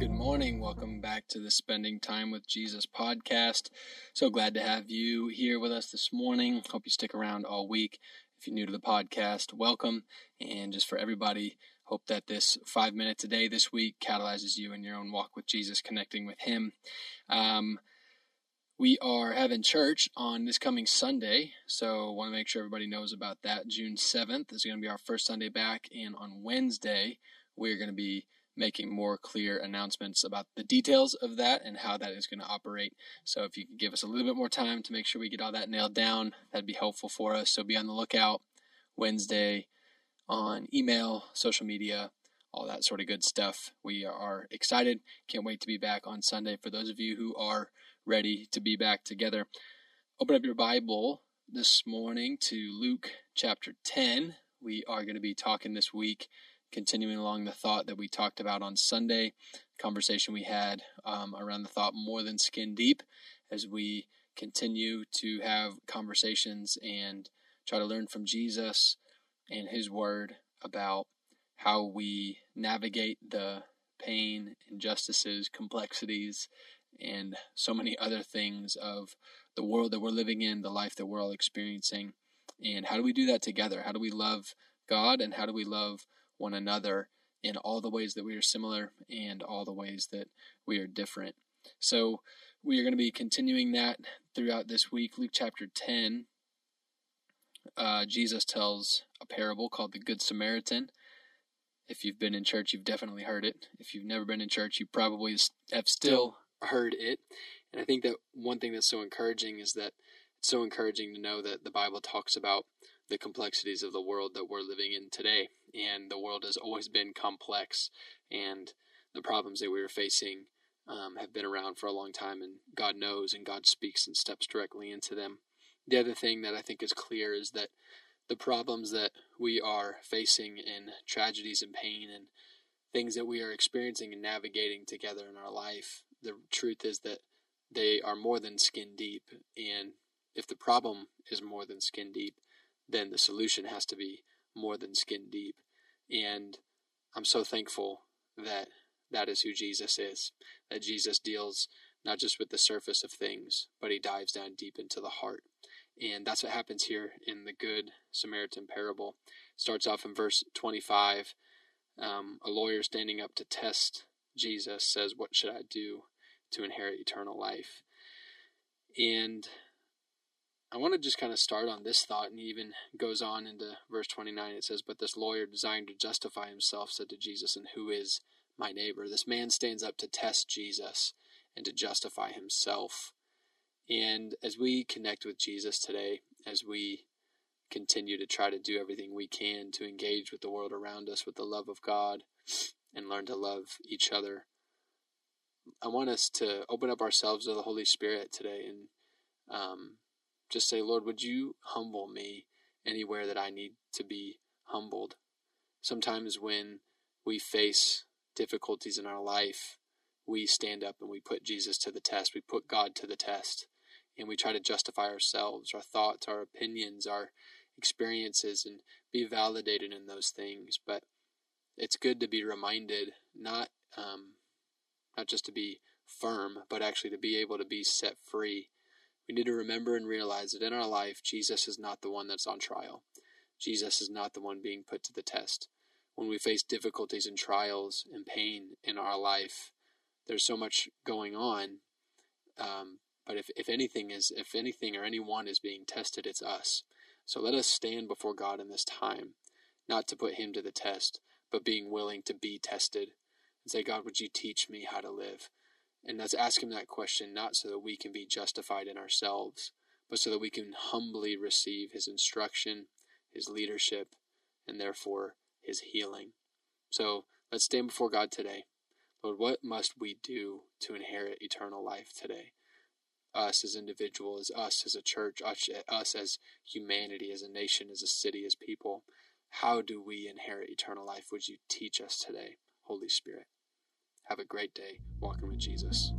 Good morning. Welcome back to the Spending Time with Jesus podcast. So glad to have you here with us this morning. Hope you stick around all week. If you're new to the podcast, welcome. And just for everybody, hope that this five minutes a day this week catalyzes you in your own walk with Jesus, connecting with Him. Um, we are having church on this coming Sunday, so want to make sure everybody knows about that. June 7th is going to be our first Sunday back, and on Wednesday, we're going to be making more clear announcements about the details of that and how that is going to operate. So if you could give us a little bit more time to make sure we get all that nailed down, that'd be helpful for us. So be on the lookout Wednesday on email, social media, all that sort of good stuff. We are excited. Can't wait to be back on Sunday. For those of you who are ready to be back together. Open up your Bible this morning to Luke chapter 10. We are going to be talking this week, continuing along the thought that we talked about on Sunday, conversation we had um, around the thought more than skin deep, as we continue to have conversations and try to learn from Jesus and His Word about how we navigate the pain, injustices, complexities, and so many other things of the world that we're living in, the life that we're all experiencing. And how do we do that together? How do we love God and how do we love one another in all the ways that we are similar and all the ways that we are different? So, we are going to be continuing that throughout this week. Luke chapter 10, uh, Jesus tells a parable called the Good Samaritan. If you've been in church, you've definitely heard it. If you've never been in church, you probably have still heard it. And I think that one thing that's so encouraging is that it's so encouraging to know that the Bible talks about the complexities of the world that we're living in today. And the world has always been complex, and the problems that we are facing um, have been around for a long time, and God knows and God speaks and steps directly into them. The other thing that I think is clear is that the problems that we are facing and tragedies and pain and things that we are experiencing and navigating together in our life the truth is that they are more than skin deep. And if the problem is more than skin deep, then the solution has to be more than skin deep. And I'm so thankful that that is who Jesus is. That Jesus deals not just with the surface of things, but he dives down deep into the heart. And that's what happens here in the Good Samaritan parable. Starts off in verse 25. Um, a lawyer standing up to test Jesus says, What should I do to inherit eternal life? And I want to just kind of start on this thought, and he even goes on into verse 29. It says, But this lawyer, desiring to justify himself, said to Jesus, And who is my neighbor? This man stands up to test Jesus and to justify himself. And as we connect with Jesus today, as we continue to try to do everything we can to engage with the world around us with the love of God and learn to love each other. I want us to open up ourselves to the Holy Spirit today and um, just say, Lord, would you humble me anywhere that I need to be humbled? Sometimes when we face difficulties in our life, we stand up and we put Jesus to the test. We put God to the test. And we try to justify ourselves, our thoughts, our opinions, our experiences, and be validated in those things. But it's good to be reminded, not um, not just to be firm, but actually to be able to be set free. We need to remember and realize that in our life, Jesus is not the one that's on trial. Jesus is not the one being put to the test. When we face difficulties and trials and pain in our life, there's so much going on. Um, but if, if anything is if anything or anyone is being tested, it's us. So let us stand before God in this time, not to put him to the test, but being willing to be tested and say, God, would you teach me how to live? And let's ask Him that question not so that we can be justified in ourselves, but so that we can humbly receive His instruction, His leadership, and therefore His healing. So let's stand before God today. Lord, what must we do to inherit eternal life today? Us as individuals, us as a church, us as humanity, as a nation, as a city, as people. How do we inherit eternal life? Would you teach us today, Holy Spirit? Have a great day walking with Jesus.